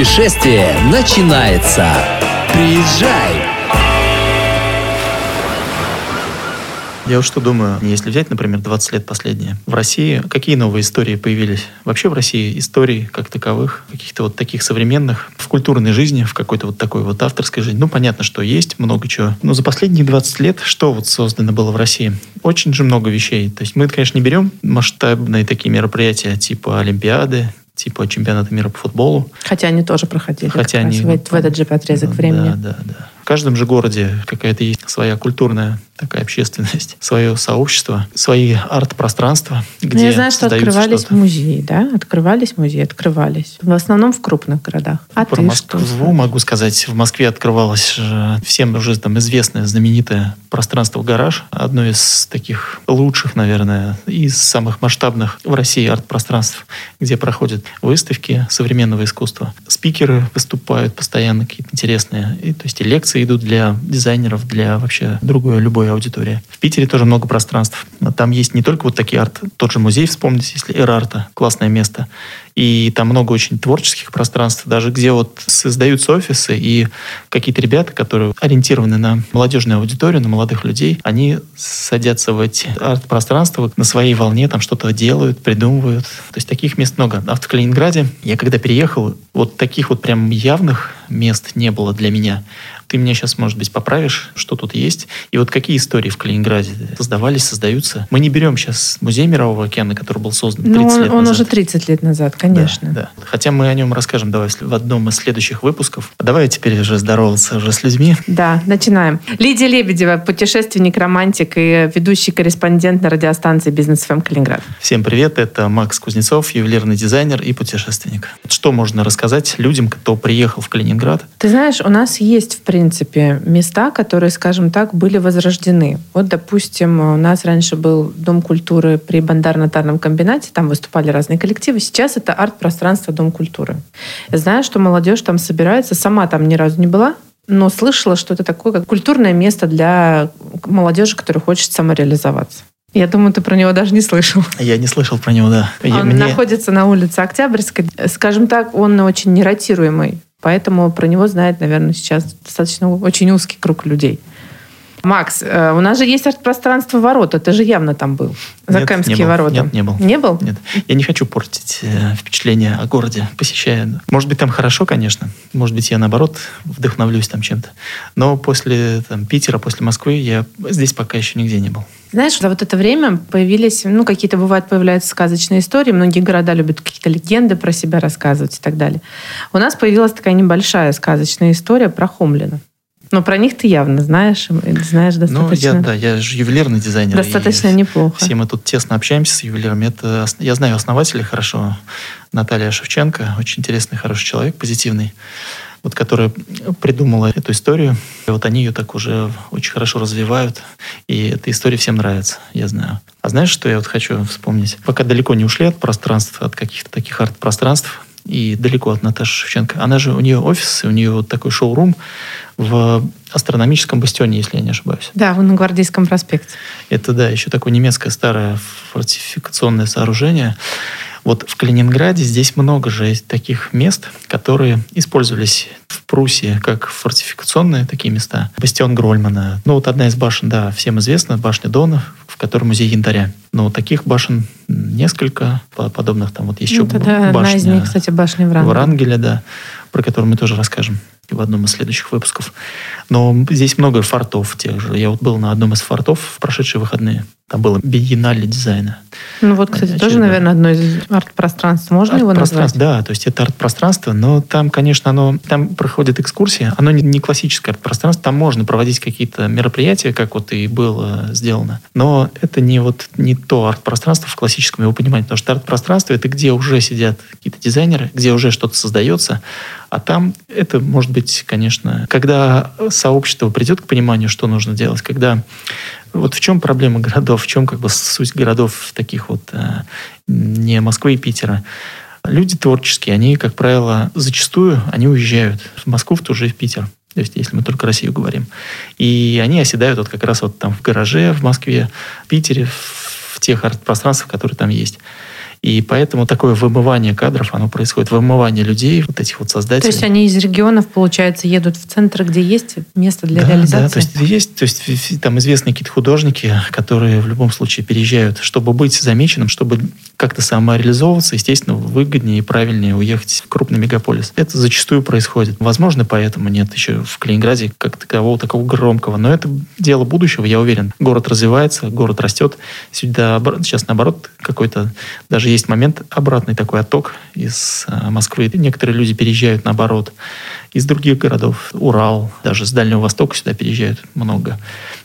Путешествие начинается. Приезжай! Я вот что думаю, если взять, например, 20 лет последние, в России какие новые истории появились? Вообще в России историй как таковых, каких-то вот таких современных, в культурной жизни, в какой-то вот такой вот авторской жизни. Ну, понятно, что есть много чего. Но за последние 20 лет что вот создано было в России? Очень же много вещей. То есть мы, конечно, не берем масштабные такие мероприятия типа Олимпиады, типа чемпионата мира по футболу. Хотя они тоже проходили Хотя они- в, в этот же отрезок Да, времени. Да, да, да. В каждом же городе какая-то есть своя культурная такая общественность, свое сообщество, свои арт-пространства, Ну, где я знаю, что открывались что-то. музеи, да? Открывались музеи, открывались. В основном в крупных городах. А Про ты Москву что? могу сказать. В Москве открывалось же всем уже там известное, знаменитое пространство «Гараж». Одно из таких лучших, наверное, из самых масштабных в России арт-пространств, где проходят выставки современного искусства. Спикеры выступают постоянно какие-то интересные. И, то есть и лекции идут для дизайнеров, для вообще другой любой аудитории. В Питере тоже много пространств. Там есть не только вот такие арт, тот же музей, вспомните, если Эрарта, классное место. И там много очень творческих пространств, даже где вот создаются офисы, и какие-то ребята, которые ориентированы на молодежную аудиторию, на молодых людей, они садятся в эти арт-пространства, на своей волне там что-то делают, придумывают. То есть таких мест много. А в Калининграде я когда переехал, вот таких вот прям явных мест не было для меня. Ты меня сейчас, может быть, поправишь, что тут есть. И вот какие истории в Калининграде создавались, создаются. Мы не берем сейчас музей Мирового океана, который был создан 30 Ну, он, лет он назад. уже 30 лет назад, конечно. Да, да. Хотя мы о нем расскажем давай в одном из следующих выпусков. А давай теперь уже здороваться уже с людьми. Да, начинаем. Лидия Лебедева, путешественник, романтик и ведущий корреспондент на радиостанции «Бизнес ФМ Калининград». Всем привет, это Макс Кузнецов, ювелирный дизайнер и путешественник. Что можно рассказать людям, кто приехал в Калининград? Ты знаешь, у нас есть, в принципе, места, которые, скажем так, были возрождены. Вот, допустим, у нас раньше был Дом культуры при Бандар-Нотарном комбинате, там выступали разные коллективы. Сейчас это арт-пространство Дом культуры. Я знаю, что молодежь там собирается, сама там ни разу не была, но слышала, что это такое, как культурное место для молодежи, которая хочет самореализоваться. Я думаю, ты про него даже не слышал. Я не слышал про него, да. Я- Он мне- находится на улице Октябрьской. Скажем так, он очень неротируемый. Поэтому про него знает, наверное, сейчас достаточно очень узкий круг людей. Макс, э, у нас же есть арт-пространство ворота. Ты же явно там был. Нет, Закамские не был. ворота. Нет, не был. Не был? Нет, я не хочу портить э, впечатление о городе, посещая. Может быть, там хорошо, конечно. Может быть, я, наоборот, вдохновлюсь там чем-то. Но после там, Питера, после Москвы я здесь пока еще нигде не был. Знаешь, за вот это время появились, ну, какие-то бывают, появляются сказочные истории. Многие города любят какие-то легенды про себя рассказывать и так далее. У нас появилась такая небольшая сказочная история про Хомлина. Но про них ты явно знаешь, знаешь Ну, достаточно, я, да, я же ювелирный дизайнер. достаточно неплохо. Все мы тут тесно общаемся с ювелирами. Это, я знаю основателя хорошо, Наталья Шевченко, очень интересный, хороший человек, позитивный, вот, которая придумала эту историю. И вот они ее так уже очень хорошо развивают, и эта история всем нравится, я знаю. А знаешь, что я вот хочу вспомнить? Пока далеко не ушли от пространств, от каких-то таких арт-пространств, и далеко от Наташи Шевченко. Она же, у нее офис, у нее вот такой шоу-рум в астрономическом бастионе, если я не ошибаюсь. Да, на Гвардейском проспекте. Это, да, еще такое немецкое старое фортификационное сооружение. Вот в Калининграде здесь много же таких мест, которые использовались в Пруссии как фортификационные такие места. Бастион Грольмана. Ну, вот одна из башен, да, всем известна, башня Дона, в которой музей янтаря. Но таких башен несколько по- подобных. Там вот еще Ну, тогда одна башня из них, кстати, башня Врангеля. Врангеле, да, про которую мы тоже расскажем в одном из следующих выпусков. Но здесь много фортов тех же. Я вот был на одном из фортов в прошедшие выходные. Там было биеннале дизайна. Ну вот, кстати, тоже, Очередное. наверное, одно из арт-пространств. Можно его назвать? Да, то есть это арт-пространство, но там, конечно, оно, там проходит экскурсии, оно не, не классическое арт-пространство, там можно проводить какие-то мероприятия, как вот и было сделано, но это не вот не то арт-пространство в классическом его понимании, потому что арт-пространство это где уже сидят какие-то дизайнеры, где уже что-то создается, а там это может быть, конечно, когда сообщество придет к пониманию, что нужно делать, когда вот в чем проблема городов, в чем как бы суть городов таких вот э, не Москвы и Питера. Люди творческие, они, как правило, зачастую они уезжают в Москву, в ту же в Питер. То есть, если мы только Россию говорим. И они оседают вот как раз вот там в гараже в Москве, в Питере, в, тех арт-пространствах, которые там есть. И поэтому такое вымывание кадров, оно происходит, вымывание людей, вот этих вот создателей. То есть они из регионов, получается, едут в центр, где есть место для да, реализации? Да, то есть есть, то есть там известные какие-то художники, которые в любом случае переезжают, чтобы быть замеченным, чтобы как-то самореализовываться, естественно, выгоднее и правильнее уехать в крупный мегаполис. Это зачастую происходит. Возможно, поэтому нет еще в Калининграде как такового такого громкого. Но это дело будущего, я уверен. Город развивается, город растет. Сюда сейчас наоборот какой-то даже есть момент обратный такой отток из а, Москвы. Некоторые люди переезжают наоборот из других городов. Урал, даже с Дальнего Востока сюда переезжают много.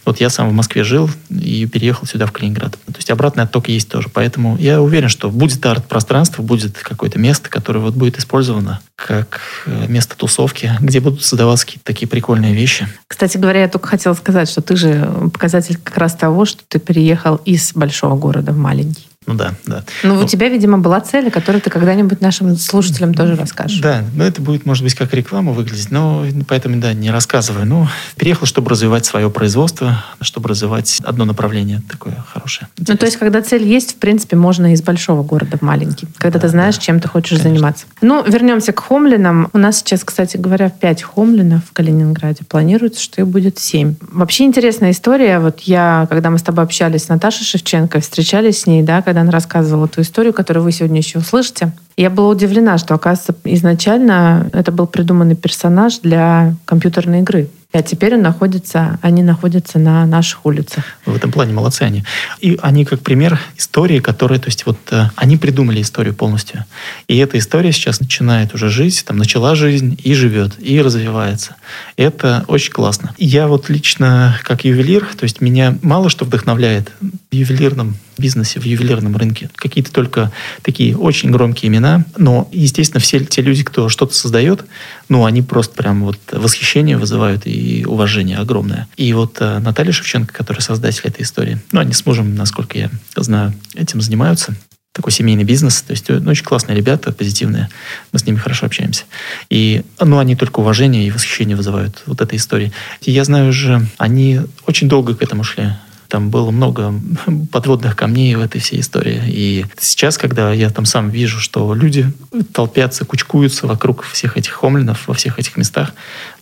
Вот я сам в Москве жил и переехал сюда, в Калининград. То есть обратный отток есть тоже. Поэтому я уверен, что будет арт-пространство, будет какое-то место, которое вот будет использовано как э, место тусовки, где будут создаваться какие-то такие прикольные вещи. Кстати говоря, я только хотела сказать, что ты же показатель как раз того, что ты переехал из большого города в маленький. Ну да, да. Ну, ну у тебя, видимо, была цель, о которой ты когда-нибудь нашим слушателям тоже расскажешь. Да, но это будет, может быть, как реклама выглядеть, но поэтому, да, не рассказываю. Ну, переехал, чтобы развивать свое производство, чтобы развивать одно направление такое хорошее. Ну, то есть, когда цель есть, в принципе, можно из большого города в маленький, когда да, ты знаешь, да. чем ты хочешь Конечно. заниматься. Ну, вернемся к хомлинам. У нас сейчас, кстати говоря, 5 хомлинов в Калининграде. Планируется, что их будет 7. Вообще интересная история. Вот я, когда мы с тобой общались с Наташей Шевченко, встречались с ней, да, когда она рассказывала ту историю, которую вы сегодня еще услышите, я была удивлена, что, оказывается, изначально это был придуманный персонаж для компьютерной игры. А теперь он находится, они находятся на наших улицах. В этом плане молодцы они. И они как пример истории, которая, то есть вот э, они придумали историю полностью. И эта история сейчас начинает уже жить, там начала жизнь и живет, и развивается. Это очень классно. Я вот лично как ювелир, то есть меня мало что вдохновляет в ювелирном бизнесе, в ювелирном рынке. Какие-то только такие очень громкие имена, но, естественно, все те люди, кто что-то создает, ну, они просто прям вот восхищение вызывают и уважение огромное. И вот э, Наталья Шевченко, которая создатель этой истории, ну, они с мужем, насколько я знаю, этим занимаются такой семейный бизнес. То есть ну, очень классные ребята, позитивные. Мы с ними хорошо общаемся. И ну, они только уважение и восхищение вызывают вот этой истории. И я знаю уже, они очень долго к этому шли. Там было много подводных камней в этой всей истории. И сейчас, когда я там сам вижу, что люди толпятся, кучкуются вокруг всех этих хомлинов во всех этих местах,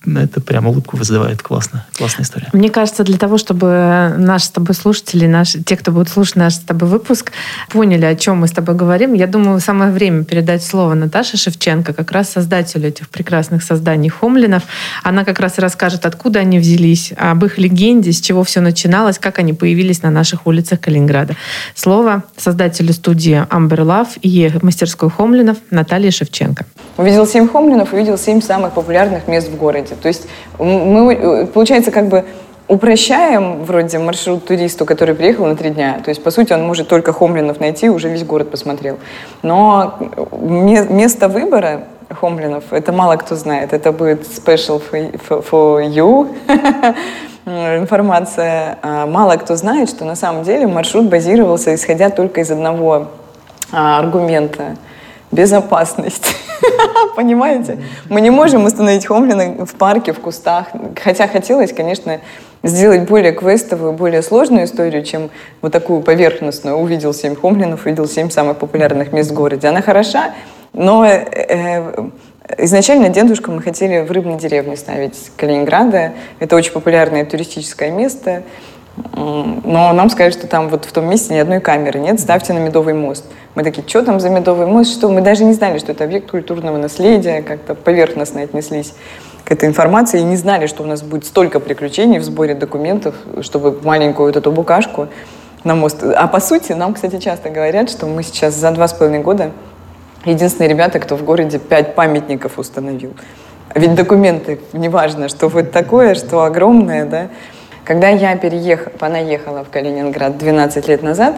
это прям улыбку вызывает. Классно. Классная история. Мне кажется, для того, чтобы наши с тобой слушатели, наши, те, кто будут слушать наш с тобой выпуск, поняли, о чем мы с тобой говорим, я думаю, самое время передать слово Наташе Шевченко, как раз создателю этих прекрасных созданий Хомлинов. Она как раз и расскажет, откуда они взялись, об их легенде, с чего все начиналось, как они появились на наших улицах Калининграда. Слово создателю студии Amber Love и мастерской Хомлинов Наталье Шевченко. Увидел семь Хомлинов, увидел семь самых популярных мест в городе работе. То есть мы, получается, как бы упрощаем вроде маршрут туристу, который приехал на три дня. То есть, по сути, он может только Хомлинов найти, уже весь город посмотрел. Но место выбора Хомлинов, это мало кто знает. Это будет special for, for you информация. А мало кто знает, что на самом деле маршрут базировался, исходя только из одного а, аргумента – безопасность. Понимаете? Мы не можем установить Хомлина в парке, в кустах. Хотя хотелось, конечно, сделать более квестовую, более сложную историю, чем вот такую поверхностную. Увидел семь Хомлинов, увидел семь самых популярных мест в городе. Она хороша, но э, э изначально дедушку мы хотели в рыбной деревне ставить Калининграда. Это очень популярное туристическое место. Но нам сказали, что там вот в том месте ни одной камеры нет, ставьте на Медовый мост. Мы такие, что там за Медовый мост, что? Мы даже не знали, что это объект культурного наследия, как-то поверхностно отнеслись к этой информации и не знали, что у нас будет столько приключений в сборе документов, чтобы маленькую вот эту букашку на мост. А по сути, нам, кстати, часто говорят, что мы сейчас за два с половиной года единственные ребята, кто в городе пять памятников установил. Ведь документы, неважно, что вот такое, что огромное, да, когда я переехала, понаехала в Калининград 12 лет назад,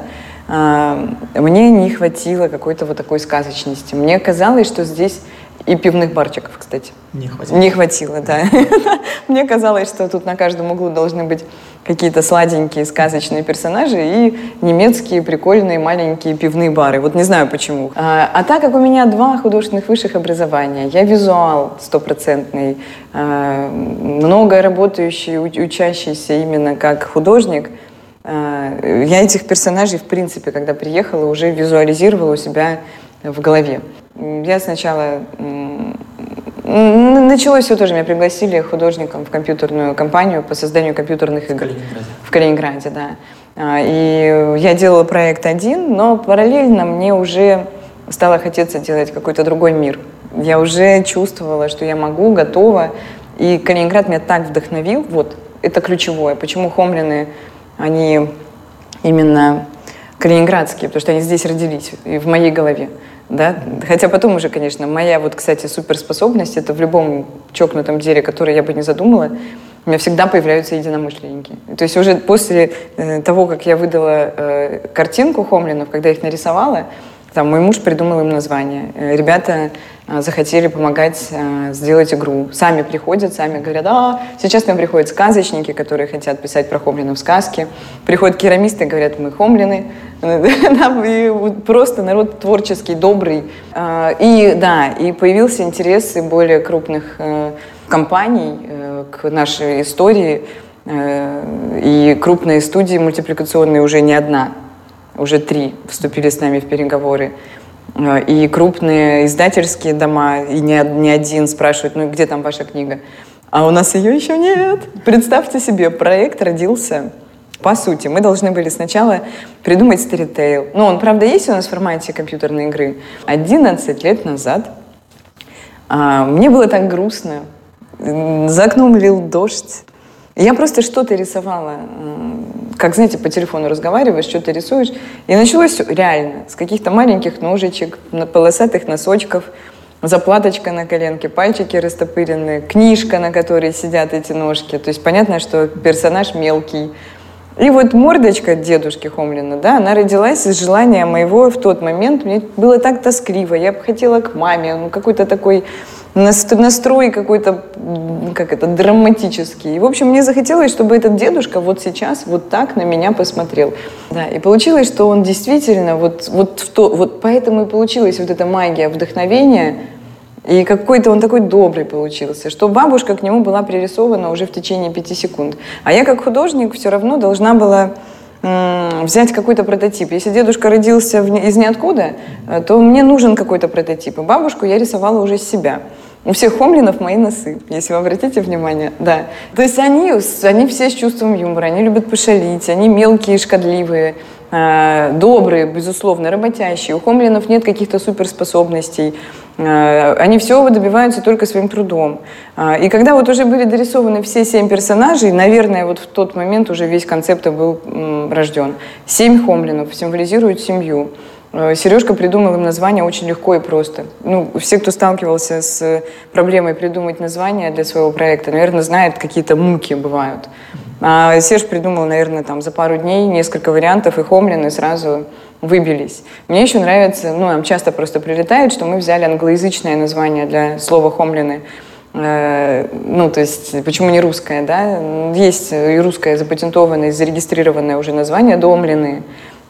а, мне не хватило какой-то вот такой сказочности. Мне казалось, что здесь и пивных барчиков, кстати. Не хватило. Не хватило, да. Мне казалось, что тут на каждом углу должны быть какие-то сладенькие сказочные персонажи и немецкие прикольные маленькие пивные бары. Вот не знаю почему. А, а так как у меня два художественных высших образования, я визуал стопроцентный, а, много работающий, учащийся именно как художник, Э, я этих персонажей, в принципе, когда приехала, уже визуализировала у себя в голове. Я сначала... Началось все тоже. Меня пригласили художником в компьютерную компанию по созданию компьютерных игр. В Калининграде. В Калининграде, да. А, и я делала проект один, но параллельно мне уже стало хотеться делать какой-то другой мир. Я уже чувствовала, что я могу, готова. И Калининград меня так вдохновил. Вот, это ключевое. Почему хомлины, они именно калининградские, потому что они здесь родились, и в моей голове. Да? Хотя потом уже, конечно, моя вот, кстати, суперспособность, это в любом чокнутом деле, которое я бы не задумала, у меня всегда появляются единомышленники. То есть уже после э, того, как я выдала э, картинку Хомлинов, когда их нарисовала, там мой муж придумал им название. Э, ребята э, захотели помогать э, сделать игру. Сами приходят, сами говорят, а, сейчас нам приходят сказочники, которые хотят писать про Хомлинов сказки. Приходят керамисты, говорят, мы Хомлины. Просто народ творческий, добрый. И да, и появился интерес и более крупных компаний к нашей истории. И крупные студии мультипликационные уже не одна уже три вступили с нами в переговоры. Э, и крупные издательские дома, и не, не один спрашивают, ну где там ваша книга? А у нас ее еще нет. Представьте себе, проект родился по сути, мы должны были сначала придумать сторитейл. Ну, он, правда, есть у нас в формате компьютерной игры. 11 лет назад а, мне было так грустно. За окном лил дождь. Я просто что-то рисовала, как, знаете, по телефону разговариваешь, что-то рисуешь. И началось реально с каких-то маленьких ножичек, полосатых носочков, заплаточка на коленке, пальчики растопыренные, книжка, на которой сидят эти ножки. То есть понятно, что персонаж мелкий. И вот мордочка дедушки Хомлина, да, она родилась из желания моего в тот момент. Мне было так тоскливо, я бы хотела к маме, ну, какой-то такой настрой какой-то, как это, драматический. И, в общем, мне захотелось, чтобы этот дедушка вот сейчас вот так на меня посмотрел. Да, и получилось, что он действительно вот, вот, в то, вот поэтому и получилась вот эта магия вдохновения, и какой-то он такой добрый получился, что бабушка к нему была пририсована уже в течение пяти секунд. А я как художник все равно должна была взять какой-то прототип. Если дедушка родился из ниоткуда, э, то мне нужен какой-то прототип. И бабушку я рисовала уже себя. У всех хомлинов мои носы, если вы обратите внимание. Да. То есть они, они все с чувством юмора, они любят пошалить, они мелкие, шкодливые, э, добрые, безусловно, работящие. У хомлинов нет каких-то суперспособностей. Э, они всего добиваются только своим трудом. Э, и когда вот уже были дорисованы все семь персонажей, наверное, вот в тот момент уже весь концепт был рожден. Семь хомлинов символизируют семью. Э, Сережка придумал им название очень легко и просто. Ну, все, кто сталкивался с проблемой придумать название для своего проекта, наверное, знают, какие-то муки бывают. А Серж придумал, наверное, там за пару дней несколько вариантов, и Хомлины сразу выбились. Мне еще нравится, ну, нам часто просто прилетает, что мы взяли англоязычное название для слова «хомлины». Э, ну, то есть, почему не русское, да? Есть и русское запатентованное, зарегистрированное уже название «домлины»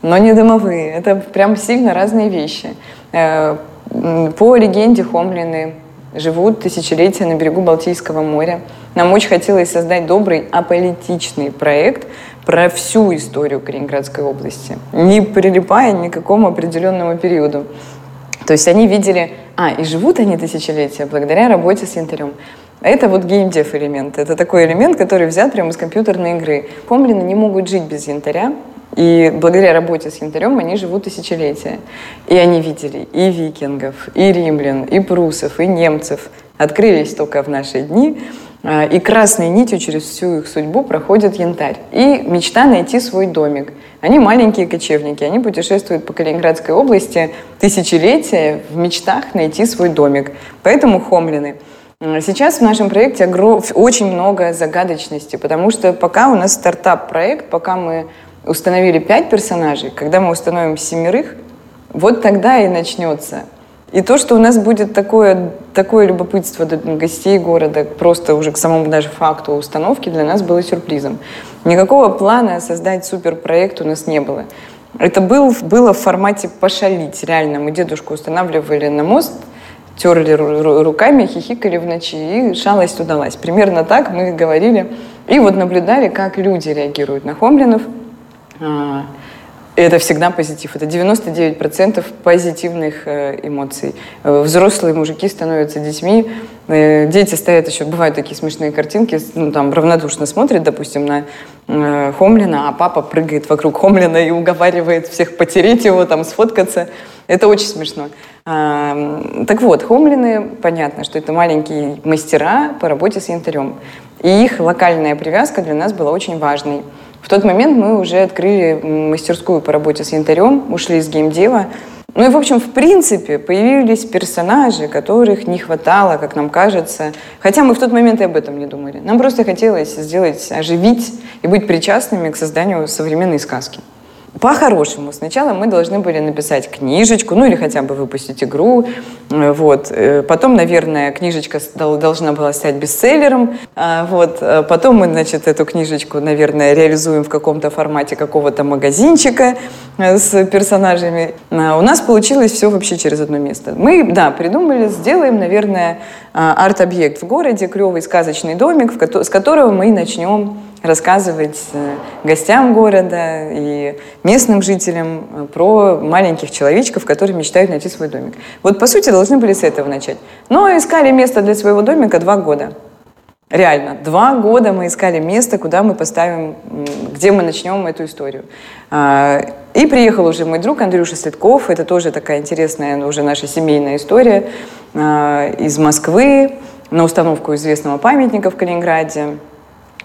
но не домовые. Это прям сильно разные вещи. Э, по легенде Хомлины живут тысячелетия на берегу Балтийского моря. Нам очень хотелось создать добрый аполитичный проект про всю историю Калининградской области, не прилипая ни к какому определенному периоду. То есть они видели, а, и живут они тысячелетия благодаря работе с янтарем. Это вот геймдев элемент. Это такой элемент, который взят прямо из компьютерной игры. Хомлины не могут жить без янтаря, и благодаря работе с янтарем они живут тысячелетия. И они видели и викингов, и римлян, и прусов, и немцев. Открылись только в наши дни. А, и красной нитью через всю их судьбу проходит янтарь. И мечта найти свой домик. Они маленькие кочевники, они путешествуют по Калининградской области тысячелетия в мечтах найти свой домик. Поэтому хомлины. Сейчас в нашем проекте очень много загадочности, потому что пока у нас стартап-проект, пока мы установили пять персонажей, когда мы установим семерых, вот тогда и начнется. И то, что у нас будет такое, такое любопытство гостей города, просто уже к самому даже факту установки, для нас было сюрпризом. Никакого плана создать суперпроект у нас не было. Это был, было в формате пошалить, реально. Мы дедушку устанавливали на мост, терли руками, хихикали в ночи, и шалость удалась. Примерно так мы говорили. И вот наблюдали, как люди реагируют на Хомлинов – это всегда позитив. Это 99% позитивных э, эмоций. Э, взрослые мужики становятся детьми. Э, дети стоят еще, бывают такие смешные картинки, ну, там равнодушно смотрят, допустим, на Хомлина, а папа прыгает вокруг Хомлина и уговаривает всех потереть его, там, сфоткаться. Это очень смешно. А, так вот, Хомлины, понятно, что это маленькие мастера по работе с янтарем. И их локальная привязка для нас была очень важной. В тот момент мы уже открыли мастерскую по работе с янтарем, ушли из геймдева. Ну и, в общем, в принципе, появились персонажи, которых не хватало, как нам кажется. Хотя мы в тот момент и об этом не думали. Нам просто хотелось сделать, оживить и быть причастными к созданию современной сказки. По-хорошему, сначала мы должны были написать книжечку, ну или хотя бы выпустить игру. Э, вот. Э, потом, наверное, книжечка должна была стать бестселлером. А, вот. Э, потом мы, значит, эту книжечку, наверное, реализуем в каком-то формате какого-то магазинчика с персонажами. У нас получилось все вообще через одно место. Мы, да, придумали, сделаем, наверное, арт-объект в городе, клевый сказочный домик, с которого мы начнем рассказывать э, гостям города и местным жителям э, про маленьких человечков, которые мечтают найти свой домик. Вот, по сути, должны были с этого начать. Но искали место для своего домика два года. Реально, два года мы искали место, куда мы поставим, где мы начнем эту историю. А, и приехал уже мой друг Андрюша Следков, это тоже такая интересная уже наша семейная история, а, из Москвы на установку известного памятника в Калининграде.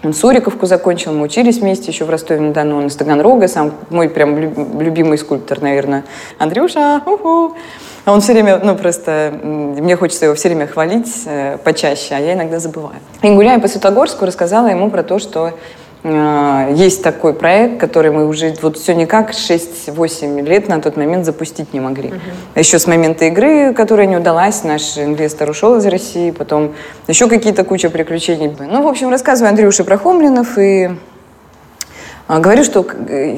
Он Суриковку закончил, мы учились вместе еще в Ростове-на-Дону, он из Таганрога, сам мой прям любимый скульптор, наверное. Андрюша, уху! Он все время, ну просто, мне хочется его все время хвалить э, почаще, а я иногда забываю. И гуляя по Светогорску, рассказала ему про то, что есть такой проект, который мы уже вот все никак 6-8 лет на тот момент запустить не могли. Uh-huh. Еще с момента игры, которая не удалась, наш инвестор ушел из России, потом еще какие-то куча приключений. Ну, в общем, рассказываю Андрюше про Хомлинов и э, говорю, что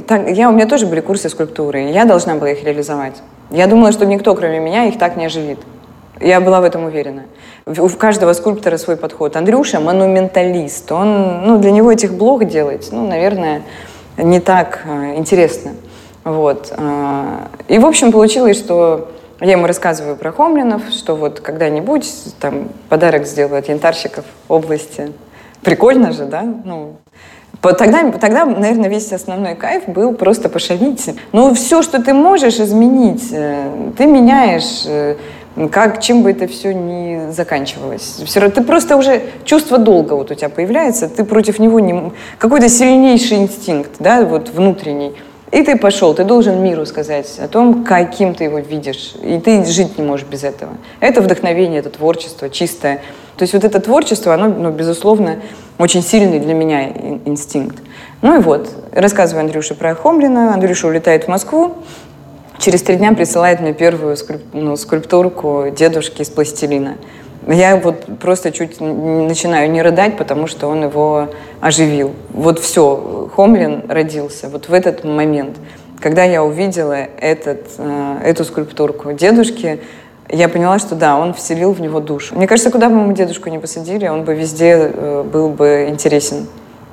так, я, у меня тоже были курсы скульптуры, и я должна была их реализовать. Я думала, что никто, кроме меня, их так не оживит. Я была в этом уверена. У каждого скульптора свой подход. Андрюша монументалист. Он, ну, для него этих блок делать, ну, наверное, не так э, интересно. Вот. Э, и, в общем, получилось, что я ему рассказываю про Хомлинов, что вот когда-нибудь там подарок сделают янтарщиков области. Прикольно же, да? Ну, Тогда, тогда, наверное, весь основной кайф был просто пошалить. Ну, все, что ты можешь изменить, э, ты меняешь, как, чем бы это все ни заканчивалось. Все равно ты просто уже чувство долга вот у тебя появляется, ты против него не... Какой-то сильнейший инстинкт, да, вот внутренний. И ты пошел, ты должен миру сказать о том, каким ты его видишь. И ты жить не можешь без этого. Это вдохновение, это творчество чистое. То есть вот это творчество, оно, ну, безусловно, очень сильный для меня инстинкт. Ну и вот, рассказываю Андрюше про Хомлина. Андрюша улетает в Москву. Через три дня присылает мне первую скульп, ну, скульптурку дедушки из пластилина. Я вот просто чуть начинаю не рыдать, потому что он его оживил. Вот все, Хомлин родился вот в этот момент. Когда я увидела этот, э, эту скульптурку дедушки, я поняла, что да, он вселил в него душу. Мне кажется, куда бы мы дедушку не посадили, он бы везде э, был бы интересен.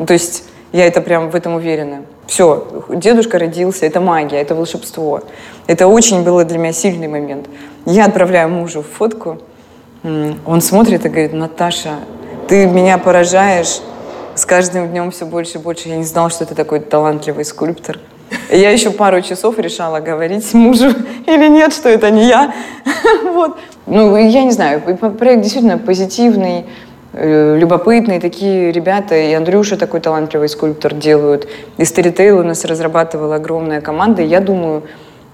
То есть я это прям в этом уверена. Все, дедушка родился, это магия, это волшебство. Это очень было для меня сильный момент. Я отправляю мужу фотку, он смотрит и говорит, Наташа, ты меня поражаешь с каждым днем все больше и больше. Я не знала, что ты такой талантливый скульптор. Я еще пару часов решала говорить мужу или нет, что это не я. Вот. Ну, я не знаю, проект действительно позитивный, любопытные такие ребята, и Андрюша такой талантливый скульптор делают, и Старитейл у нас разрабатывала огромная команда, и я думаю,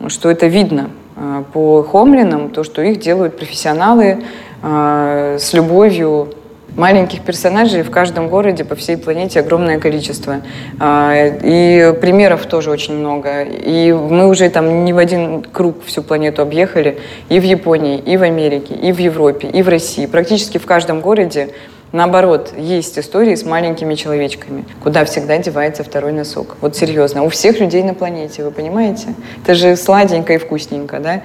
что это видно э, по Хомлинам, то, что их делают профессионалы э, с любовью маленьких персонажей в каждом городе по всей планете огромное количество. А, и примеров тоже очень много. И мы уже там не в один круг всю планету объехали. И в Японии, и в Америке, и в Европе, и в России. Практически в каждом городе Наоборот, есть истории с маленькими человечками, куда всегда девается второй носок. Вот серьезно, у всех людей на планете, вы понимаете? Это же сладенько и вкусненько, да?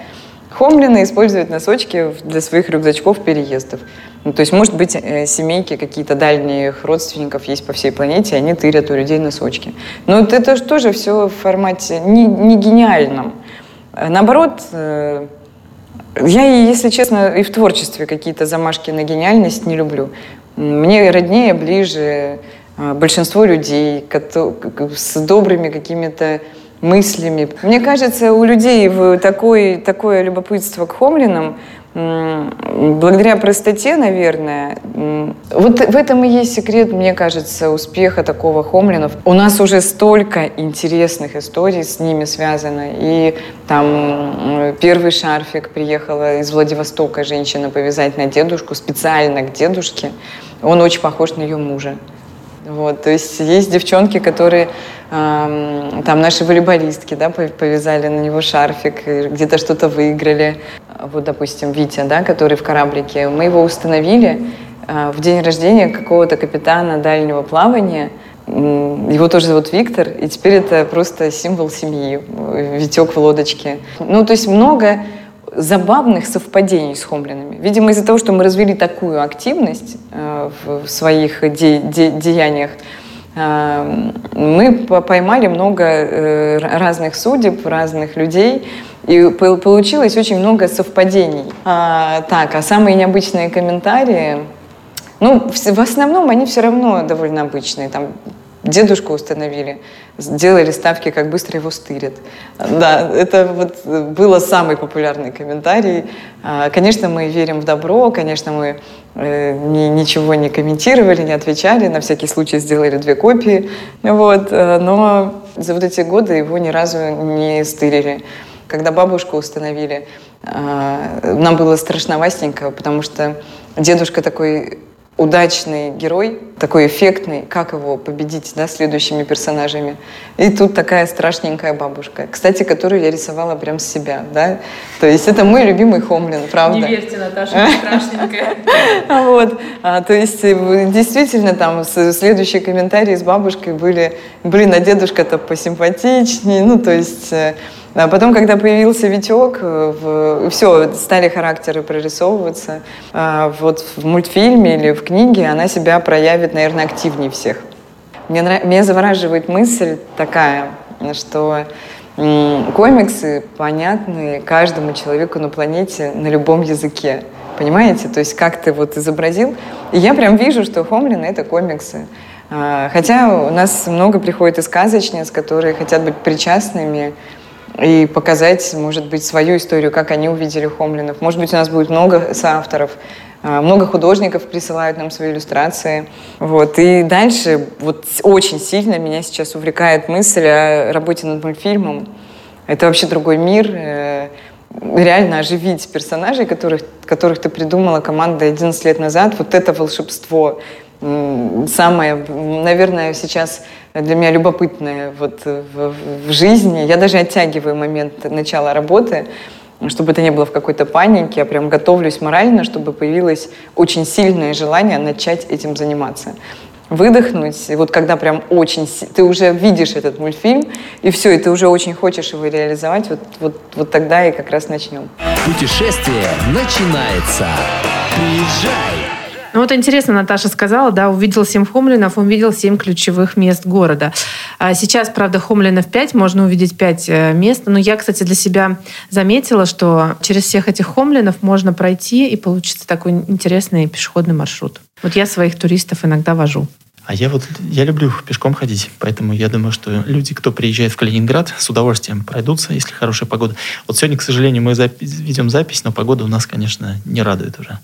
Хомлины используют носочки для своих рюкзачков переездов. Ну, то есть, может быть, э, семейки какие-то дальних родственников есть по всей планете, они тырят у людей носочки. Но это же тоже все в формате не, не гениальном. Наоборот, э, я, если честно, и в творчестве какие-то замашки на гениальность не люблю. Мне роднее, ближе э, большинство людей с добрыми какими-то мыслями. Мне кажется, у людей такое, такое любопытство к Хомлинам благодаря простоте, наверное, вот в этом и есть секрет, мне кажется, успеха такого Хомлинов. У нас уже столько интересных историй с ними связано. И там первый шарфик приехала из Владивостока женщина повязать на дедушку, специально к дедушке. Он очень похож на ее мужа. Вот, то есть есть девчонки, которые э, там наши волейболистки, да, повязали на него шарфик, где-то что-то выиграли. Вот, допустим, Витя, да, который в кораблике, мы его установили э, в день рождения какого-то капитана дальнего плавания. Его тоже зовут Виктор, и теперь это просто символ семьи, Витек в лодочке. Ну, то есть много забавных совпадений с хомлинами. Видимо, из-за того, что мы развели такую активность э, в своих де де деяниях, э, мы поймали много э, разных судеб, разных людей, и получилось очень много совпадений. А, так, а самые необычные комментарии, ну, в основном они все равно довольно обычные. Там дедушку установили, сделали ставки, как быстро его стырят. Да, это вот было самый популярный комментарий. А, конечно, мы верим в добро, конечно, мы э, ни, ничего не комментировали, не отвечали, на всякий случай сделали две копии. Вот, э, но за вот эти годы его ни разу не стырили. Когда бабушку установили, а, нам было страшновастенько, потому что дедушка такой удачный герой, такой эффектный, как его победить, да, следующими персонажами. И тут такая страшненькая бабушка, кстати, которую я рисовала прям с себя, да. То есть это мой любимый Хомлин, правда. Не верьте, Наташа, страшненькая. Вот, а, то есть э, действительно там следующие комментарии с бабушкой были, блин, а дедушка-то посимпатичнее, ну, то есть э, а потом, когда появился Витек, э, все, стали характеры прорисовываться. А вот в мультфильме или в книге она себя проявит, наверное, активнее всех. Мне, нрав... Меня завораживает мысль такая, что комиксы понятны каждому человеку на планете на любом языке. Понимаете? То есть как ты вот изобразил. И я прям вижу, что Хомлин — это комиксы. А, хотя у нас много приходит из сказочниц, которые хотят быть причастными и показать, может быть, свою историю, как они увидели Хомлинов. Может быть, у нас будет много соавторов, а, много художников присылают нам свои иллюстрации. Вот. И дальше вот очень сильно меня сейчас увлекает мысль о работе над мультфильмом. Это вообще другой мир. Э, реально оживить персонажей, которых, которых ты придумала команда 11 лет назад. Вот это волшебство самое, наверное, сейчас для меня любопытное вот в, в жизни. Я даже оттягиваю момент начала работы, чтобы это не было в какой-то панике, я прям готовлюсь морально, чтобы появилось очень сильное желание начать этим заниматься. Выдохнуть, и вот когда прям очень... Ты уже видишь этот мультфильм, и все, и ты уже очень хочешь его реализовать, вот, вот, вот тогда и как раз начнем. Путешествие начинается. Приезжай! Ну вот интересно, Наташа сказала, да, увидел семь хомлинов, увидел семь ключевых мест города. А сейчас, правда, хомлинов пять, можно увидеть пять э, мест. Но я, кстати, для себя заметила, что через всех этих хомлинов можно пройти и получится такой интересный пешеходный маршрут. Вот я своих туристов иногда вожу. А я вот, я люблю пешком ходить, поэтому я думаю, что люди, кто приезжает в Калининград, с удовольствием пройдутся, если хорошая погода. Вот сегодня, к сожалению, мы запи- ведем запись, но погода у нас, конечно, не радует уже.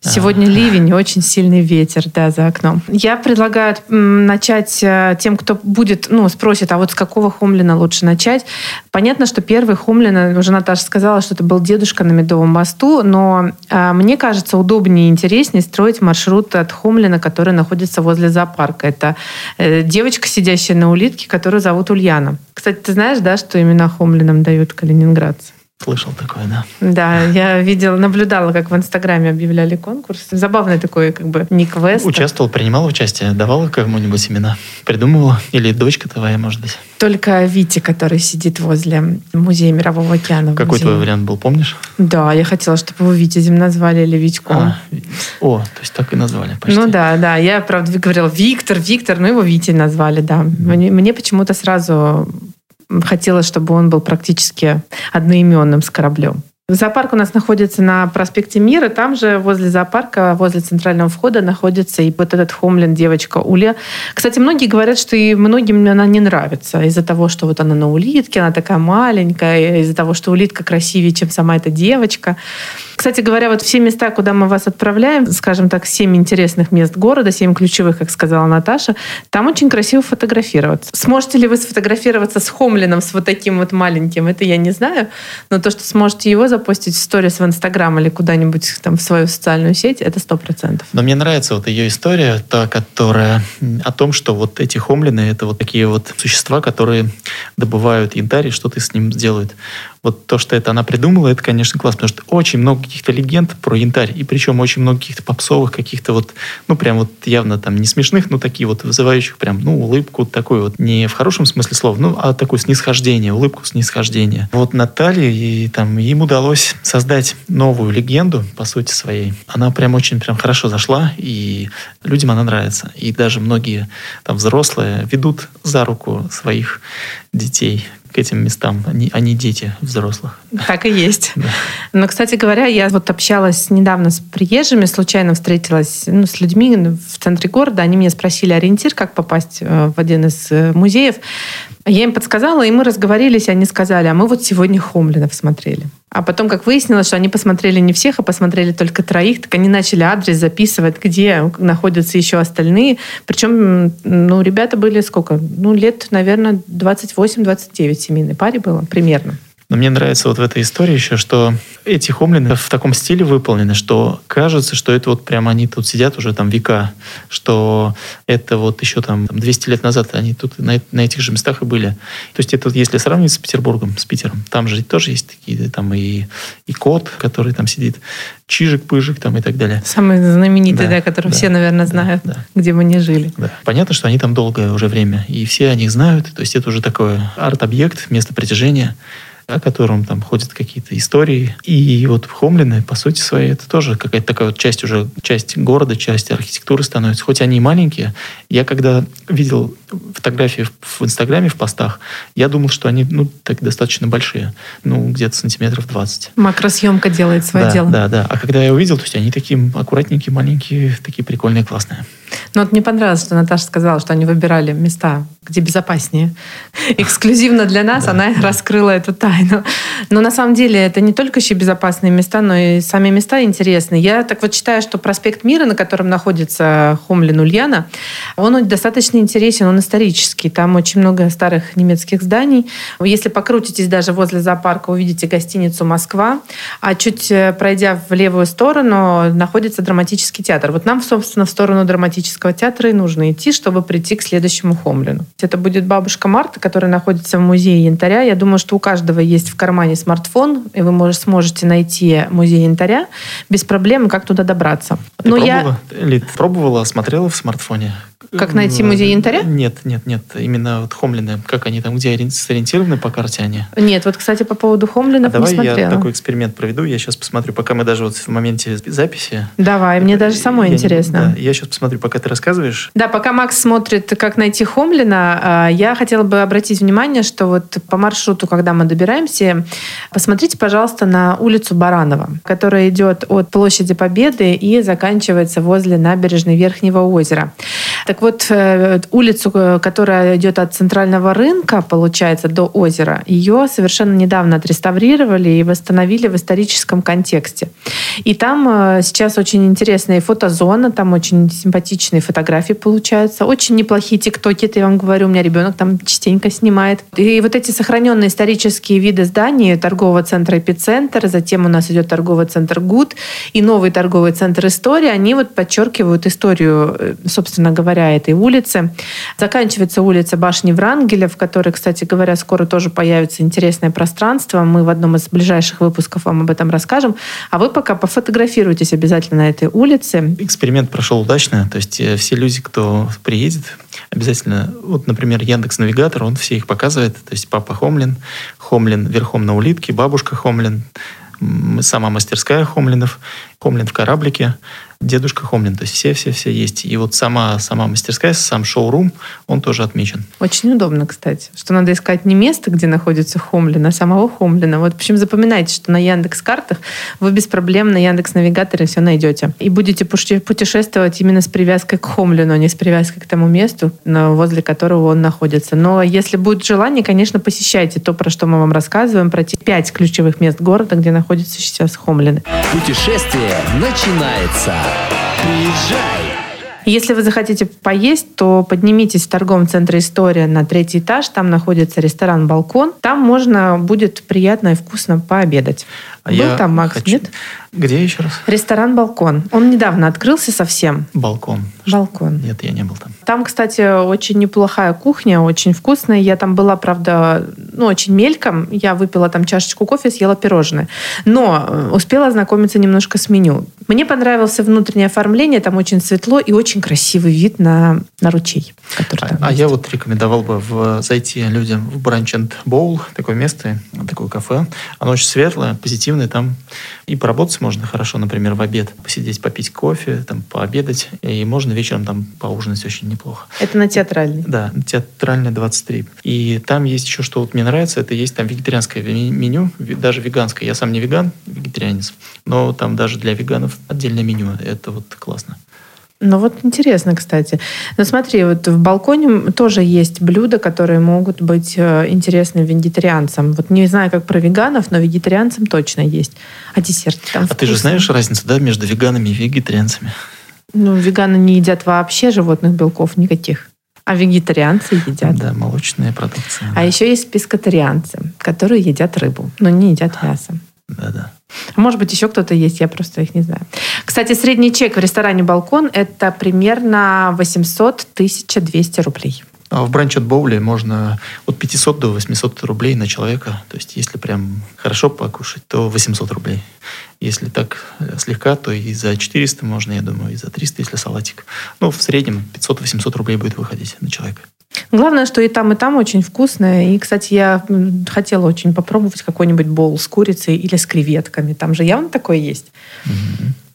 Сегодня а... ливень очень сильный ветер, да, за окном. Я предлагаю начать э, тем, кто будет, ну, спросит, а вот с какого Хомлина лучше начать. Понятно, что первый Хомлин, уже Наташа сказала, что это был дедушка на Медовом мосту, но а, мне кажется, удобнее и интереснее строить маршрут от Хомлина, который находится возле зоопарка зоопарка. Это э, девочка, сидящая на улитке, которую зовут Ульяна. Кстати, ты знаешь, да, что имена Хомлинам дают калининградцы? Слышал такое, да. Да, я видела, наблюдала, как в Инстаграме объявляли конкурс. Забавный такой, как бы, не квест. Участвовал, принимал участие, давала кому-нибудь имена? Придумывала? Или дочка твоя, может быть? Только Витя, который сидит возле музея Мирового океана. Какой твой вариант был, помнишь? Да, я хотела, чтобы его Витязем назвали или Витьком. А, о, то есть так и назвали почти. Ну да, да. Я, правда, говорила Виктор, Виктор, ну его Витя назвали, да. Мне, мне почему-то сразу хотелось, чтобы он был практически одноименным с кораблем. Зоопарк у нас находится на проспекте Мира. Там же возле зоопарка, возле центрального входа находится и вот этот Хомлин, девочка Уля. Кстати, многие говорят, что и многим она не нравится из-за того, что вот она на улитке, она такая маленькая, из-за того, что улитка красивее, чем сама эта девочка. Кстати говоря, вот все места, куда мы вас отправляем, скажем так, семь интересных мест города, семь ключевых, как сказала Наташа, там очень красиво фотографироваться. Сможете ли вы сфотографироваться с Хомлином, с вот таким вот маленьким, это я не знаю, но то, что сможете его запостить сторис в Инстаграм или куда-нибудь там в свою социальную сеть, это сто процентов. Но мне нравится вот ее история, та, которая о том, что вот эти хомлины — это вот такие вот существа, которые добывают янтарь и что-то с ним делают вот то, что это она придумала, это, конечно, классно, потому что очень много каких-то легенд про янтарь, и причем очень много каких-то попсовых, каких-то вот, ну, прям вот явно там не смешных, но такие вот вызывающих прям, ну, улыбку такой вот, не в хорошем смысле слова, ну, а такое снисхождение, улыбку снисхождения. Вот Наталья, и там, им удалось создать новую легенду, по сути своей. Она прям очень прям хорошо зашла, и людям она нравится. И даже многие там взрослые ведут за руку своих детей к этим местам, они, они дети взрослых. Так и есть. Да. Но, кстати говоря, я вот общалась недавно с приезжими, случайно встретилась ну, с людьми в центре города. Они меня спросили ориентир, как попасть э, в один из э, музеев. Я им подсказала, и мы разговорились, и они сказали, а мы вот сегодня Хомлинов смотрели. А потом, как выяснилось, что они посмотрели не всех, а посмотрели только троих, так они начали адрес записывать, где находятся еще остальные. Причем, ну, ребята были сколько? Ну, лет, наверное, 28-29 семейной паре было примерно. Но мне нравится вот в этой истории еще, что эти хомлины в таком стиле выполнены, что кажется, что это вот прям они тут сидят уже там века, что это вот еще там 200 лет назад они тут на, на этих же местах и были. То есть это если сравнивать с Петербургом, с Питером, там же тоже есть такие там и, и кот, который там сидит, чижик-пыжик там и так далее. Самый знаменитый, да, да который да, все, наверное, знают, да, где мы не жили. Да. Понятно, что они там долгое уже время, и все о них знают, то есть это уже такой арт-объект, место притяжения о котором там ходят какие-то истории. И вот Хомлины, по сути своей, это тоже какая-то такая вот часть уже, часть города, часть архитектуры становится. Хоть они и маленькие. Я когда видел фотографии в Инстаграме, в постах, я думал, что они, ну, так достаточно большие. Ну, где-то сантиметров 20. Макросъемка делает свое да, дело. Да, да. А когда я увидел, то есть они такие аккуратненькие, маленькие, такие прикольные, классные. Ну, вот мне понравилось, что Наташа сказала, что они выбирали места, где безопаснее. Эксклюзивно для нас да, она раскрыла эту тайну. Но на самом деле это не только еще безопасные места, но и сами места интересные. Я так вот считаю, что проспект Мира, на котором находится Хомлин Ульяна, он достаточно интересен, он исторический. Там очень много старых немецких зданий. Если покрутитесь даже возле зоопарка, увидите гостиницу «Москва», а чуть э, пройдя в левую сторону находится драматический театр. Вот нам, собственно, в сторону драматического театра и нужно идти, чтобы прийти к следующему Хомлину. Это будет бабушка Марта, которая находится в музее янтаря. Я думаю, что у каждого есть в кармане смартфон, и вы можете, сможете найти музей янтаря без проблем, как туда добраться. Ты Но пробовала? Я... Лид, пробовала, смотрела в смартфоне? Как найти музей янтаря? Нет, нет, нет. Именно вот Хомлины. Как они там, где сориентированы по карте они? Нет, вот, кстати, по поводу Хомлинов а давай не я такой эксперимент проведу. Я сейчас посмотрю, пока мы даже вот в моменте записи. Давай, мне даже самой я, интересно. Да, я сейчас посмотрю, пока ты рассказываешь. Да, пока Макс смотрит, как найти Хомлина, а, я хотела бы обратить внимание, что вот по маршруту, когда мы добираемся, посмотрите, пожалуйста, на улицу Баранова, которая идет от площади Победы и заканчивается возле набережной Верхнего озера. Так вот, э, улицу, э, которая идет от центрального рынка, получается, до озера, ее совершенно недавно отреставрировали и восстановили в историческом контексте. И там э, сейчас очень интересная фотозона, там очень симпатичные фотографии получаются, очень неплохие тиктоки, это я вам говорю, у меня ребенок там частенько снимает. И вот эти сохраненные исторические виды зданий, торгового центра «Эпицентр», затем у нас идет торговый центр «ГУД» и новый торговый центр «История», они вот подчеркивают историю, собственно говоря, говоря, этой улице. Заканчивается улица Башни Врангеля, в которой, кстати говоря, скоро тоже появится интересное пространство. Мы в одном из ближайших выпусков вам об этом расскажем. А вы пока пофотографируйтесь обязательно на этой улице. Эксперимент прошел удачно. То есть э, все люди, кто приедет, обязательно, вот, например, Яндекс Навигатор, он все их показывает. То есть папа Хомлин, Хомлин верхом на улитке, бабушка Хомлин, сама мастерская Хомлинов, Хомлин в кораблике, дедушка Хомлин. То есть все-все-все есть. И вот сама, сама мастерская, сам шоурум, он тоже отмечен. Очень удобно, кстати, что надо искать не место, где находится Хомлин, а самого Хомлина. Вот, в общем, запоминайте, что на Яндекс картах вы без проблем на Яндекс Навигаторе все найдете. И будете путешествовать именно с привязкой к Хомлину, а не с привязкой к тому месту, возле которого он находится. Но если будет желание, конечно, посещайте то, про что мы вам рассказываем, про те пять ключевых мест города, где находится сейчас Хомлины. Путешествие начинается. Приезжай! Если вы захотите поесть, то поднимитесь в торговом центре «История» на третий этаж. Там находится ресторан «Балкон». Там можно будет приятно и вкусно пообедать. А Был я там Макс, хочу- нет? Где еще раз? Ресторан «Балкон». Он недавно открылся совсем. Балкон. «Балкон». Нет, я не был там. Там, кстати, очень неплохая кухня, очень вкусная. Я там была, правда, ну, очень мельком. Я выпила там чашечку кофе, съела пирожное. Но э, успела ознакомиться немножко с меню. Мне понравилось внутреннее оформление. Там очень светло и очень красивый вид на, на ручей. который А, а есть. я вот рекомендовал бы в, зайти людям в Branch and Bowl, такое место, такое кафе. Оно очень светлое, позитивное, там и поработать можно хорошо, например, в обед. Посидеть, попить кофе, там, пообедать. И можно вечером там поужинать очень неплохо. Это на театральный. Да, театральная 23. И там есть еще, что вот мне нравится, это есть там вегетарианское меню, даже веганское. Я сам не веган, вегетарианец, но там даже для веганов отдельное меню. Это вот классно. Ну вот интересно, кстати. Ну смотри, вот в балконе тоже есть блюда, которые могут быть э, интересны вегетарианцам. Вот не знаю, как про веганов, но вегетарианцам точно есть. А десерт там А ты же вкусный. знаешь разницу, да, между веганами и вегетарианцами? Ну, веганы не едят вообще животных белков никаких. А вегетарианцы едят. Да, молочная продукция. А еще есть пескатарианцы, которые едят рыбу, но не едят мясо. Да-да. Может быть, еще кто-то есть, я просто их не знаю. Кстати, средний чек в ресторане «Балкон» — это примерно 800-1200 рублей. А в бранч от Боули можно от 500 до 800 рублей на человека. То есть, если прям хорошо покушать, то 800 рублей. Если так э, слегка, то и за 400 можно, я думаю, и за 300, если салатик. Ну, в среднем 500-800 рублей будет выходить на человека. Главное, что и там, и там очень вкусное. И, кстати, я хотела очень попробовать какой-нибудь боул с курицей или с креветками. Там же явно такое есть.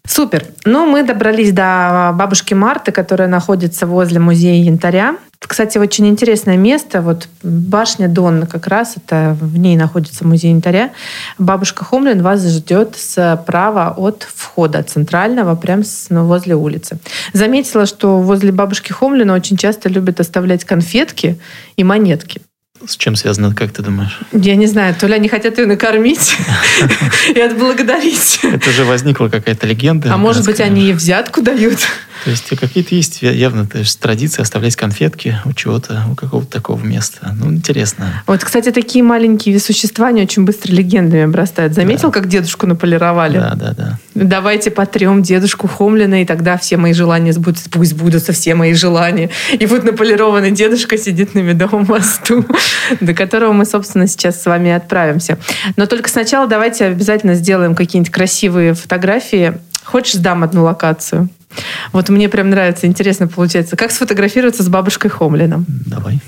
Супер. Ну, мы добрались до бабушки Марты, которая находится возле музея янтаря. Кстати, очень интересное место. Вот башня Донна как раз, это в ней находится музей янтаря. Бабушка Хомлин вас ждет справа от входа центрального, прям ну, возле улицы. Заметила, что возле бабушки Хомлина очень часто любят оставлять конфетки и монетки. С чем связано, как ты думаешь? Я не знаю, то ли они хотят ее накормить и отблагодарить. Это же возникла какая-то легенда. А может быть, они ей взятку дают? То есть какие-то есть явно то есть, традиции оставлять конфетки у чего-то, у какого-то такого места. Ну, интересно. Вот, кстати, такие маленькие существа, они очень быстро легендами обрастают. Заметил, как дедушку наполировали? Да, да, да. Давайте потрем дедушку Хомлина, и тогда все мои желания сбудутся. Пусть сбудутся все мои желания. И вот наполированный дедушка сидит на Медовом мосту, до которого мы, собственно, сейчас с вами отправимся. Но только сначала давайте обязательно сделаем какие-нибудь красивые фотографии. Хочешь, сдам одну локацию? Вот мне прям нравится, интересно получается. Как сфотографироваться с бабушкой Хомлином? Давай.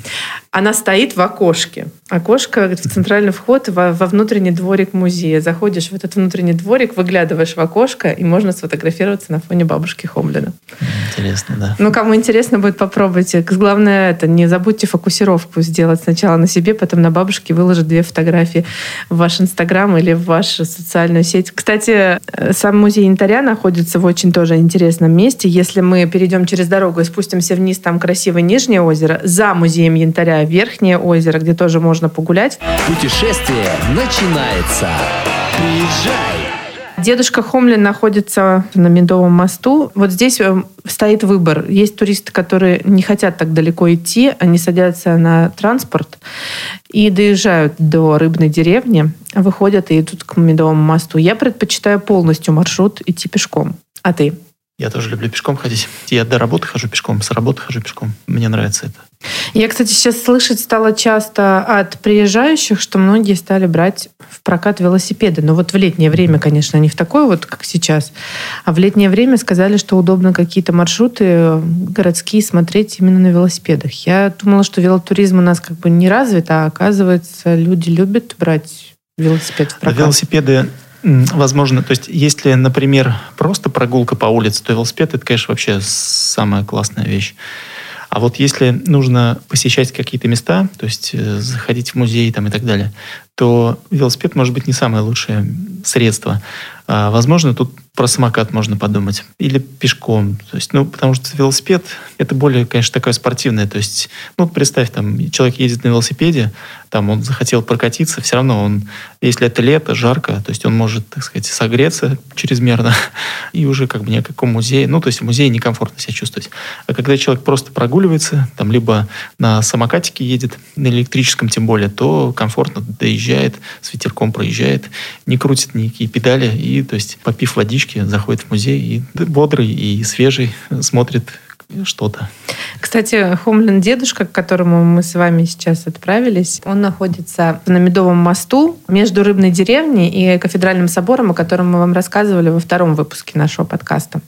Она стоит в окошке. Окошко в центральный вход во, во внутренний дворик музея. Заходишь в этот внутренний дворик, выглядываешь в окошко, и можно сфотографироваться на фоне бабушки Хомлина. Интересно, да. Ну, кому интересно будет, попробуйте. Главное, это не забудьте фокусировку сделать сначала на себе, потом на бабушке выложить две фотографии в ваш Инстаграм или в вашу социальную сеть. Кстати, э, сам музей янтаря находится в очень тоже интересном месте. Если мы перейдем через дорогу и спустимся вниз, там красивое Нижнее озеро. За музеем янтаря Верхнее озеро, где тоже можно погулять. Путешествие начинается. Приезжай! Дедушка Хомлин находится на Медовом мосту. Вот здесь э, стоит выбор. Есть туристы, которые не хотят так далеко идти. Они садятся на транспорт и доезжают до рыбной деревни, выходят и идут к Медовому мосту. Я предпочитаю полностью маршрут идти пешком. А ты? Я тоже люблю пешком ходить. Я до работы хожу пешком, с работы хожу пешком. Мне нравится это. Я, кстати, сейчас слышать стала часто от приезжающих, что многие стали брать в прокат велосипеды. Но вот в летнее время, конечно, не в такое вот, как сейчас, а в летнее время сказали, что удобно какие-то маршруты городские смотреть именно на велосипедах. Я думала, что велотуризм у нас как бы не развит, а оказывается, люди любят брать велосипед в прокат. Велосипеды Возможно, то есть если, например, просто прогулка по улице, то велосипед это, конечно, вообще самая классная вещь. А вот если нужно посещать какие-то места, то есть э, заходить в музей там, и так далее, то велосипед может быть не самое лучшее средство. А, возможно, тут про самокат можно подумать. Или пешком. То есть, ну, потому что велосипед — это более, конечно, такое спортивное. То есть, ну, представь, там, человек едет на велосипеде, там, он захотел прокатиться, все равно он, если это лето, жарко, то есть он может, так сказать, согреться чрезмерно и уже как бы ни о каком музее, ну, то есть в музее некомфортно себя чувствовать. А когда человек просто прогуливается, там, либо на самокатике едет, на электрическом тем более, то комфортно доезжает, с ветерком проезжает, не крутит никакие педали, и, то есть, попив водички, заходит в музей и бодрый и свежий смотрит что-то. Кстати, Хомлин дедушка, к которому мы с вами сейчас отправились, он находится на Медовом мосту между Рыбной деревней и Кафедральным собором, о котором мы вам рассказывали во втором выпуске нашего подкаста.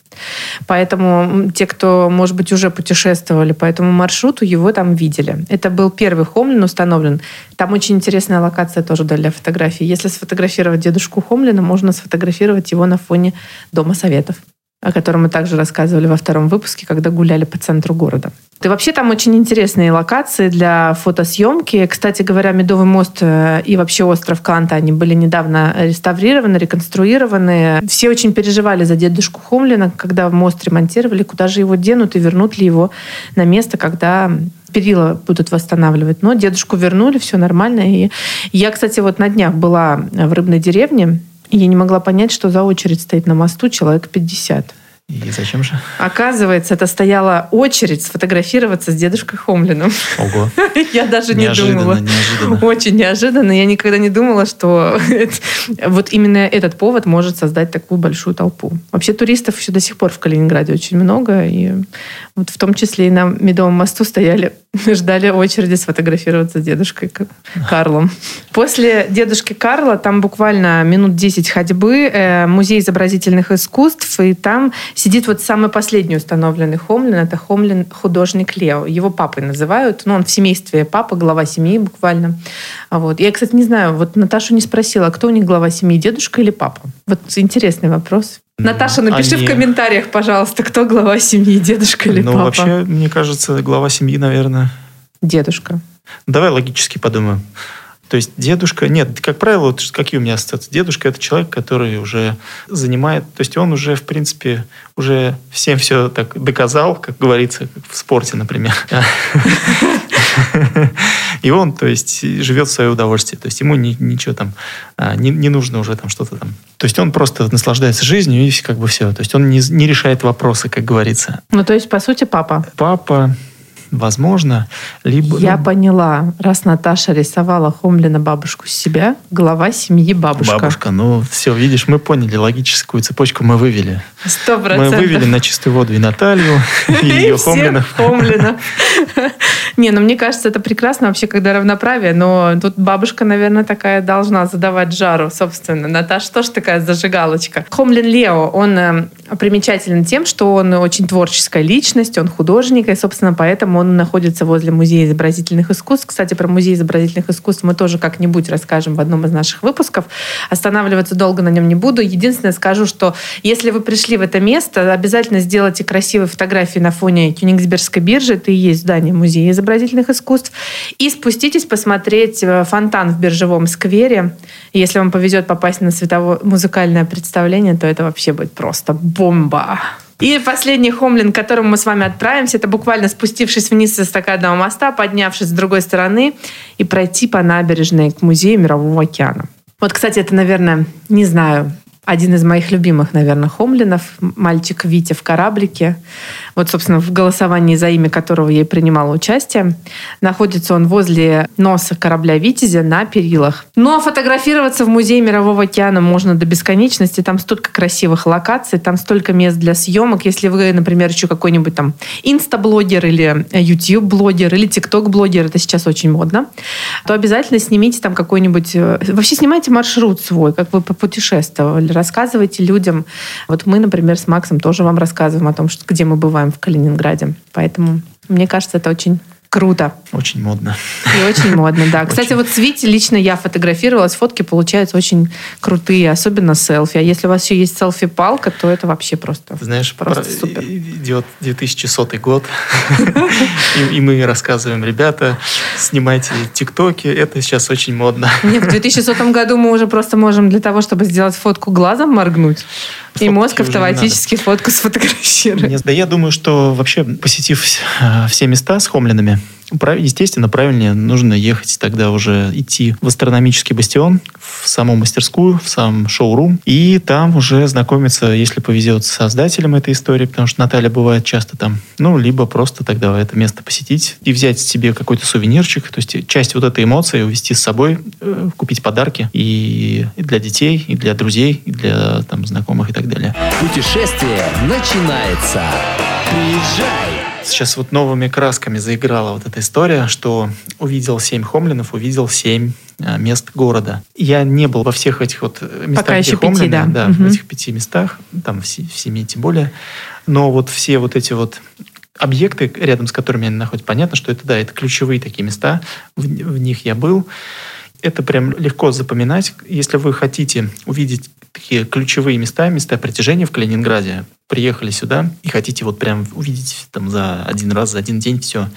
Поэтому те, кто, может быть, уже путешествовали по этому маршруту, его там видели. Это был первый Хомлин установлен. Там очень интересная локация тоже для фотографии. Если сфотографировать дедушку Хомлина, можно сфотографировать его на фоне Дома Советов о котором мы также рассказывали во втором выпуске, когда гуляли по центру города. И вообще там очень интересные локации для фотосъемки. Кстати говоря, Медовый мост э, и вообще остров Канта, они были недавно реставрированы, реконструированы. Все очень переживали за дедушку Хомлина, когда мост ремонтировали, куда же его денут и вернут ли его на место, когда перила будут восстанавливать. Но дедушку вернули, все нормально. И я, кстати, вот на днях была в рыбной деревне, я не могла понять, что за очередь стоит на мосту человек 50. И зачем же? Оказывается, это стояла очередь сфотографироваться с дедушкой Хомлиным. Ого. Я даже не думала. Неожиданно. Очень неожиданно. Я никогда не думала, что вот именно этот повод может создать такую большую толпу. Вообще туристов еще до сих пор в Калининграде очень много. И вот в том числе и на Медовом мосту стояли, ждали очереди сфотографироваться с дедушкой Карлом. После дедушки Карла там буквально минут 10 ходьбы э, музей изобразительных искусств, и там сидит вот самый последний установленный Хомлин, это Хомлин художник Лео. Его папой называют, ну, он в семействе папа, глава семьи буквально. Вот. Я, кстати, не знаю, вот Наташу не спросила, кто у них глава семьи, дедушка или папа? Вот интересный вопрос. Наташа, напиши Они... в комментариях, пожалуйста, кто глава семьи, дедушка или ну, папа? Ну, вообще, мне кажется, глава семьи, наверное... Дедушка. Давай логически подумаем. То есть дедушка, нет, как правило, вот какие у меня ассоциации? Дедушка – это человек, который уже занимает, то есть он уже, в принципе, уже всем все так доказал, как говорится, как в спорте, например. И он, то есть, живет в свое удовольствие. То есть ему ни, ничего там а, не, не нужно уже там что-то там. То есть он просто наслаждается жизнью и как бы все. То есть он не, не решает вопросы, как говорится. Ну, то есть, по сути, папа. Папа, возможно, либо... Я ну, поняла. Раз Наташа рисовала Хомлина бабушку себя, глава семьи бабушка. Бабушка, ну все, видишь, мы поняли, логическую цепочку мы вывели. Сто процентов. Мы вывели на чистую воду и Наталью, и ее Хомлина. Хомлина. Не, ну мне кажется, это прекрасно вообще, когда равноправие, но тут бабушка, наверное, такая должна задавать жару, собственно. Наташа тоже такая зажигалочка. Хомлин Лео, он э, примечателен тем, что он очень творческая личность, он художник, и, собственно, поэтому он находится возле Музея изобразительных искусств. Кстати, про Музей изобразительных искусств мы тоже как-нибудь расскажем в одном из наших выпусков. Останавливаться долго на нем не буду. Единственное скажу, что если вы пришли в это место, обязательно сделайте красивые фотографии на фоне Кёнигсбергской биржи. Это и есть здание Музея изобразительных искусств. И спуститесь посмотреть э, фонтан в биржевом сквере. Если вам повезет попасть на световое музыкальное представление, то это вообще будет просто бомба. И последний хомлин, к которому мы с вами отправимся, это буквально спустившись вниз с эстакадного моста, поднявшись с другой стороны и пройти по набережной к музею Мирового океана. Вот, кстати, это, наверное, не знаю, один из моих любимых, наверное, хомлинов, мальчик Витя в кораблике. Вот, собственно, в голосовании за имя которого я и принимала участие. Находится он возле носа корабля «Витязя» на перилах. Ну, а фотографироваться в Музее Мирового океана можно до бесконечности. Там столько красивых локаций, там столько мест для съемок. Если вы, например, еще какой-нибудь там инстаблогер или YouTube-блогер или TikTok-блогер, это сейчас очень модно, то обязательно снимите там какой-нибудь... э, Вообще снимайте маршрут свой, как вы попутешествовали. Рассказывайте людям. Вот мы, например, с Максом тоже вам рассказываем о том, что, где мы бываем в Калининграде. Поэтому, мне кажется, это очень круто. Очень модно. И очень модно, да. Кстати, Очень. вот с Вити лично я фотографировалась, фотки получаются очень крутые, особенно селфи. А если у вас еще есть селфи-палка, то это вообще просто... Знаешь, Просто про- супер. идет 2100 год, и, мы рассказываем, ребята, снимайте тиктоки, это сейчас очень модно. Нет, в 2100 году мы уже просто можем для того, чтобы сделать фотку глазом моргнуть, и мозг автоматически фотку сфотографирует. Да я думаю, что вообще, посетив э, все места с хомлинами, прав- естественно, правильнее нужно ехать тогда уже идти в астрономический бастион, в саму мастерскую, в сам шоурум, и там уже знакомиться, если повезет, с создателем этой истории, потому что Наталья бывает часто там, ну, либо просто тогда это место посетить и взять себе какой-то сувенирчик, то есть часть вот этой эмоции увезти с собой, э, купить подарки и, и для детей, и для друзей, и для там знакомых и так далее. Путешествие начинается. Приезжай. Сейчас вот новыми красками заиграла вот эта история, что увидел семь хомлинов, увидел семь э, мест города. Я не был во всех этих вот местах, Пока еще пяти, хомлины, да. да, Мгм. в этих пяти местах, там в, в семи тем более. Но вот все вот эти вот объекты, рядом с которыми они находятся, понятно, что это, да, это ключевые такие места, в, в них я был. Это прям легко запоминать. Если вы хотите увидеть такие ключевые места, места притяжения в Калининграде, приехали сюда и хотите вот прям увидеть там за один раз, за один день все,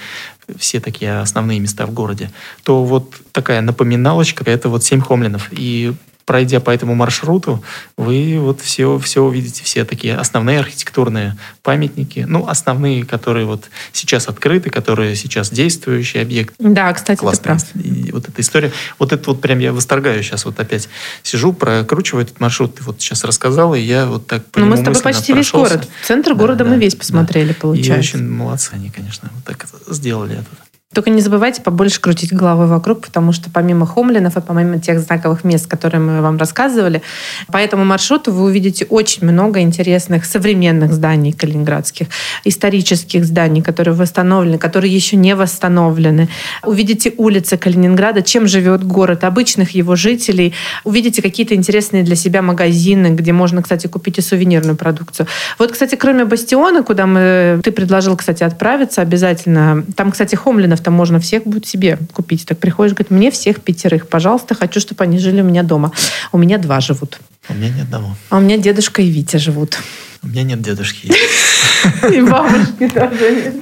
все такие основные места в городе, то вот такая напоминалочка, это вот семь хомлинов. И пройдя по этому маршруту, вы вот все, все увидите, все такие основные архитектурные памятники, ну, основные, которые вот сейчас открыты, которые сейчас действующие объекты. Да, кстати, ты Классная прав. и вот эта история. Вот это вот прям я восторгаю сейчас. Вот опять сижу, прокручиваю этот маршрут. Ты вот сейчас рассказала, и я вот так по Ну, мы с тобой почти весь прошелся. город. Центр Да, города да, мы весь да. посмотрели, И получается. очень молодцы они, конечно, вот так сделали это. Только не забывайте побольше крутить головой вокруг, потому что помимо хомлинов и помимо тех знаковых мест, которые мы вам рассказывали, по этому маршруту вы увидите очень много интересных современных зданий калининградских, исторических зданий, которые восстановлены, которые еще не восстановлены. Увидите улицы Калининграда, чем живет город, обычных его жителей. Увидите какие-то интересные для себя магазины, где можно, кстати, купить и сувенирную продукцию. Вот, кстати, кроме Бастиона, куда мы, ты предложил, кстати, отправиться обязательно. Там, кстати, Хомлинов-то можно всех будет себе купить. Так приходишь, говорит, мне всех пятерых, пожалуйста, хочу, чтобы они жили у меня дома. У меня два живут. У меня ни одного. А у меня дедушка и Витя живут. У меня нет дедушки. И бабушки тоже нет.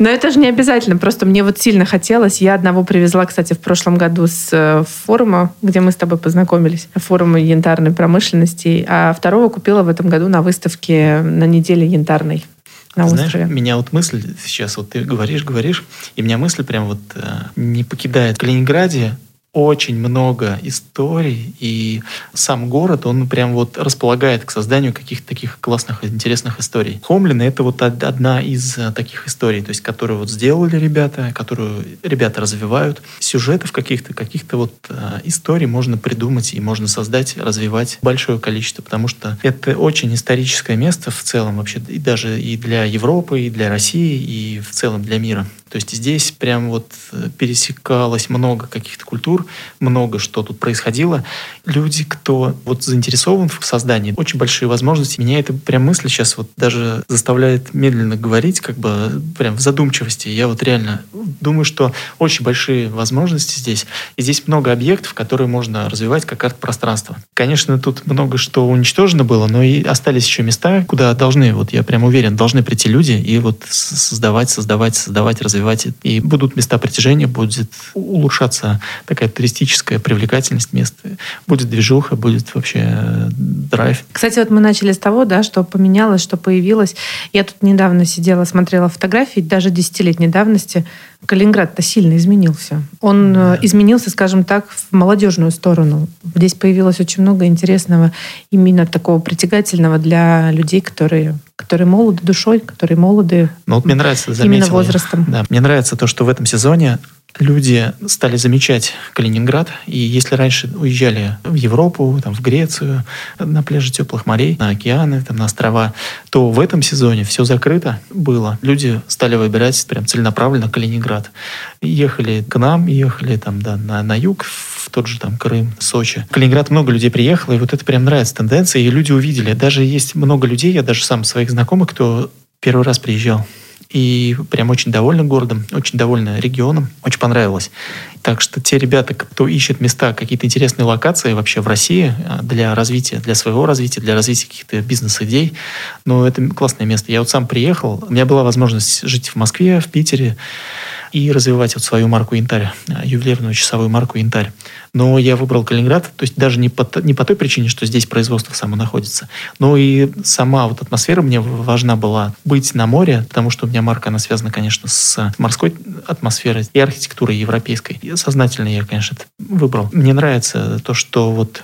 Но это же не обязательно. Просто мне вот сильно хотелось. Я одного привезла, кстати, в прошлом году с э, форума, где мы с тобой познакомились, форума янтарной промышленности. А второго купила в этом году на выставке на неделе янтарной на Знаешь, острове. меня вот мысль сейчас, вот ты говоришь, говоришь, и меня мысль прям вот э, не покидает. В Калининграде очень много историй, и сам город, он прям вот располагает к созданию каких-то таких классных, интересных историй. Хомлин — это вот од- одна из э, таких историй, то есть, которую вот сделали ребята, которую ребята развивают. Сюжетов каких-то, каких-то вот э, историй можно придумать и можно создать, развивать большое количество, потому что это очень историческое место в целом вообще, и даже и для Европы, и для России, и в целом для мира. То есть здесь прям вот э, пересекалось много каких-то культур, много что тут происходило. Люди, кто вот заинтересован в создании, очень большие возможности. Меня эта прям мысль сейчас вот даже заставляет медленно говорить, как бы прям в задумчивости. Я вот реально думаю, что очень большие возможности здесь. И здесь много объектов, которые можно развивать как арт-пространство. Конечно, тут много что уничтожено было, но и остались еще места, куда должны, вот я прям уверен, должны прийти люди и вот создавать, создавать, создавать, развивать. И будут места притяжения, будет улучшаться такая туристическая привлекательность места. Будет движуха, будет вообще э, драйв. Кстати, вот мы начали с того, да, что поменялось, что появилось. Я тут недавно сидела, смотрела фотографии, даже десятилетней давности. Калининград-то сильно изменился. Он Да. э, изменился, скажем так, в молодежную сторону. Здесь появилось очень много интересного, именно такого притягательного для людей, которые которые молоды душой, которые молоды Ну вот мне нравится, именно заметил я. возрастом. Да, мне нравится то, что в этом сезоне люди стали замечать Калининград, и если раньше уезжали в Европу, там, в Грецию, на пляжи теплых морей, на океаны, там, на острова, то в этом сезоне все закрыто было. Люди стали выбирать прям целенаправленно Калининград. Ехали к нам, ехали там, да, на, на юг, в тот же там Крым, Сочи. В Калининград много людей приехало, и вот это прям нравится тенденция, и люди увидели. Даже есть много людей, я даже сам своих знакомых, кто первый раз приезжал. И прям очень довольны городом, очень довольны регионом, очень понравилось. Так что те ребята, кто ищет места, какие-то интересные локации вообще в России а, для развития, для своего развития, для развития каких-то бизнес-идей, ну, это классное место. Я вот сам приехал, у меня была возможность жить в Москве, в Питере и развивать вот свою марку «Янтарь», а, ювелирную часовую марку «Янтарь». Но я выбрал Калининград, то есть даже не по, не по той причине, что здесь производство само находится, но и сама вот атмосфера мне важна была быть на море, потому что у меня марка, она связана, конечно, с морской атмосферой и архитектурой европейской. И сознательно я, конечно, это выбрал. Мне нравится то, что вот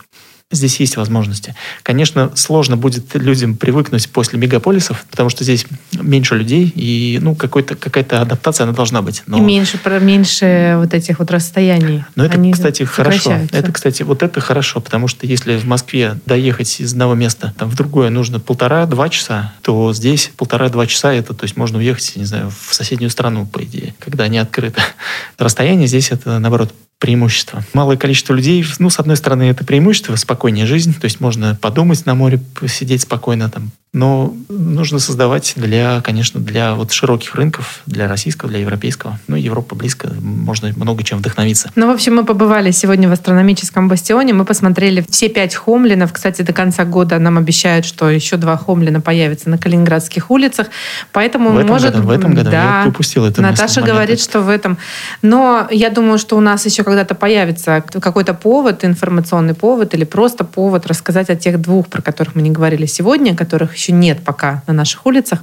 здесь есть возможности. Конечно, сложно будет людям привыкнуть после мегаполисов, потому что здесь меньше людей, и ну, какой-то, какая-то адаптация она должна быть. Но... И меньше, про- меньше вот этих вот расстояний. Но это, Они кстати, хорошо. Это, кстати, вот это хорошо, потому что если в Москве доехать из одного места там, в другое нужно полтора-два часа, то здесь полтора-два часа это, то есть можно уехать, не знаю, в соседнюю страну, по идее, когда они открыты. Расстояние здесь это, наоборот, преимущество. Малое количество людей, ну, с одной стороны, это преимущество, спокойнее жизнь, то есть можно подумать на море, посидеть спокойно там, но нужно создавать для, конечно, для вот широких рынков, для российского, для европейского. Ну, Европа близко, можно много чем вдохновиться. Ну, в общем, мы побывали сегодня в астрономическом бастионе. Мы посмотрели все пять хомлинов. Кстати, до конца года нам обещают, что еще два хомлина появятся на калининградских улицах. Поэтому, В этом может... году, в этом году да, я упустил это Наташа говорит, что в этом. Но я думаю, что у нас еще когда-то появится какой-то повод, информационный повод или просто повод рассказать о тех двух, про которых мы не говорили сегодня, которых еще нет пока на наших улицах.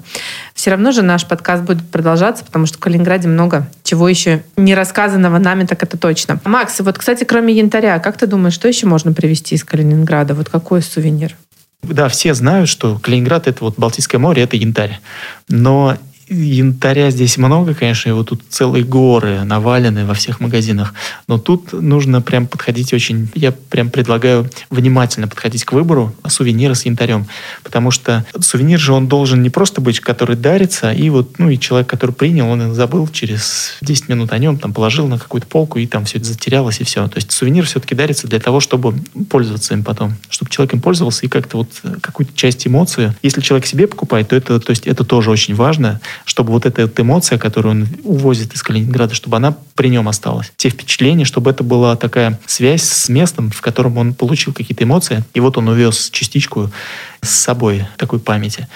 Все равно же наш подкаст будет продолжаться, потому что в Калининграде много чего еще не рассказанного нами, так это точно. Макс, вот, кстати, кроме янтаря, как ты думаешь, что еще можно привезти из Калининграда? Вот какой сувенир? Да, все знают, что Калининград это вот Балтийское море, это янтарь. Но янтаря здесь много, конечно, его тут целые горы навалены во всех магазинах. Но тут нужно прям подходить очень... Я прям предлагаю внимательно подходить к выбору сувенира с янтарем. Потому что сувенир же он должен не просто быть, который дарится, и вот, ну, и человек, который принял, он забыл через 10 минут о нем, там, положил на какую-то полку, и там все это затерялось, и все. То есть сувенир все-таки дарится для того, чтобы пользоваться им потом. Чтобы человек им пользовался и как-то вот какую-то часть эмоции. Если человек себе покупает, то это, то есть это тоже очень важно, чтобы вот эта вот эмоция, которую он увозит из Калининграда, чтобы она при нем осталась. Те впечатления, чтобы это была такая связь с местом, в котором он получил какие-то эмоции, и вот он увез частичку с собой такой памяти.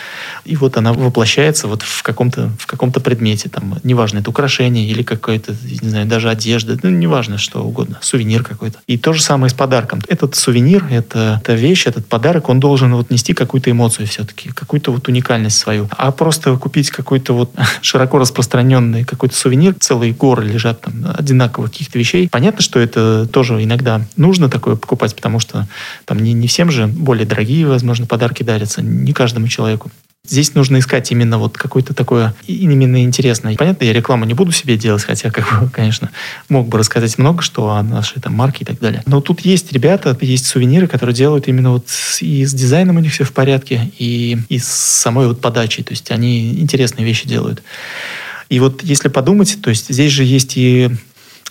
И вот она воплощается вот в каком-то в каком-то предмете, там, неважно, это украшение или какое-то, не знаю, даже одежда, ну, неважно, что угодно, сувенир какой-то. И то же самое с подарком. Этот сувенир, это, эта вещь, этот подарок, он должен вот нести какую-то эмоцию все-таки, какую-то вот уникальность свою. А просто купить какой-то вот широко распространенный какой-то сувенир, целые горы лежат там одинаковых каких-то вещей. Понятно, что это тоже иногда нужно такое покупать, потому что там не, не всем же более дорогие, возможно, подарки дарятся, не каждому человеку. Здесь нужно искать именно вот какое-то такое именно интересное. Понятно, я рекламу не буду себе делать, хотя, как бы, конечно, мог бы рассказать много что о нашей там марке и так далее. Но тут есть ребята, есть сувениры, которые делают именно вот и с дизайном у них все в порядке, и, и с самой вот подачей. То есть они интересные вещи делают. И вот если подумать, то есть здесь же есть и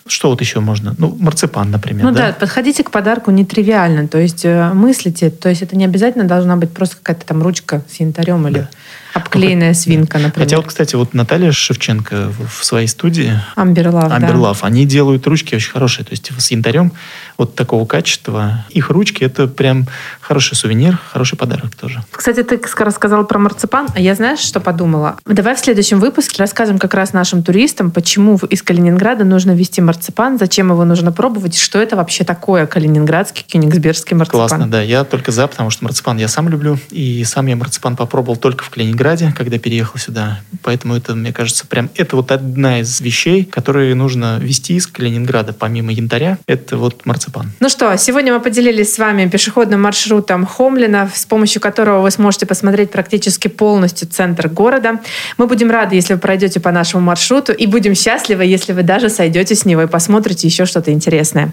что вот еще можно? Ну, марципан, например. Ну да? подходите к подарку нетривиально, то есть э, мыслите, то есть это не обязательно должна быть просто какая-то там ручка с янтарем или Да. Обклеенная свинка, например. Хотя вот, кстати, вот Наталья Шевченко в своей студии Amber Love, да. Они делают ручки очень хорошие. То есть с янтарем вот такого качества. Их ручки это прям хороший сувенир, хороший подарок тоже. Кстати, ты ска- рассказал про марципан, а я знаешь, что подумала? Давай в следующем выпуске расскажем как раз нашим туристам, почему из Калининграда нужно вести марципан, зачем его нужно пробовать, что это вообще такое калининградский, кёнигсбергский марципан. Классно, да. Я только за, потому что марципан я сам люблю. И сам я марципан попробовал только в Калининграде. Калининграде, когда переехал сюда. Поэтому это, мне кажется, прям это вот одна из вещей, которые нужно вести из Калининграда, помимо янтаря. Это вот марципан. Ну что, сегодня мы поделились с вами пешеходным маршрутом Хомлина, с помощью которого вы сможете посмотреть практически полностью центр города. Мы будем рады, если вы пройдете по нашему маршруту, и будем счастливы, если вы даже сойдете с него и посмотрите еще что-то интересное.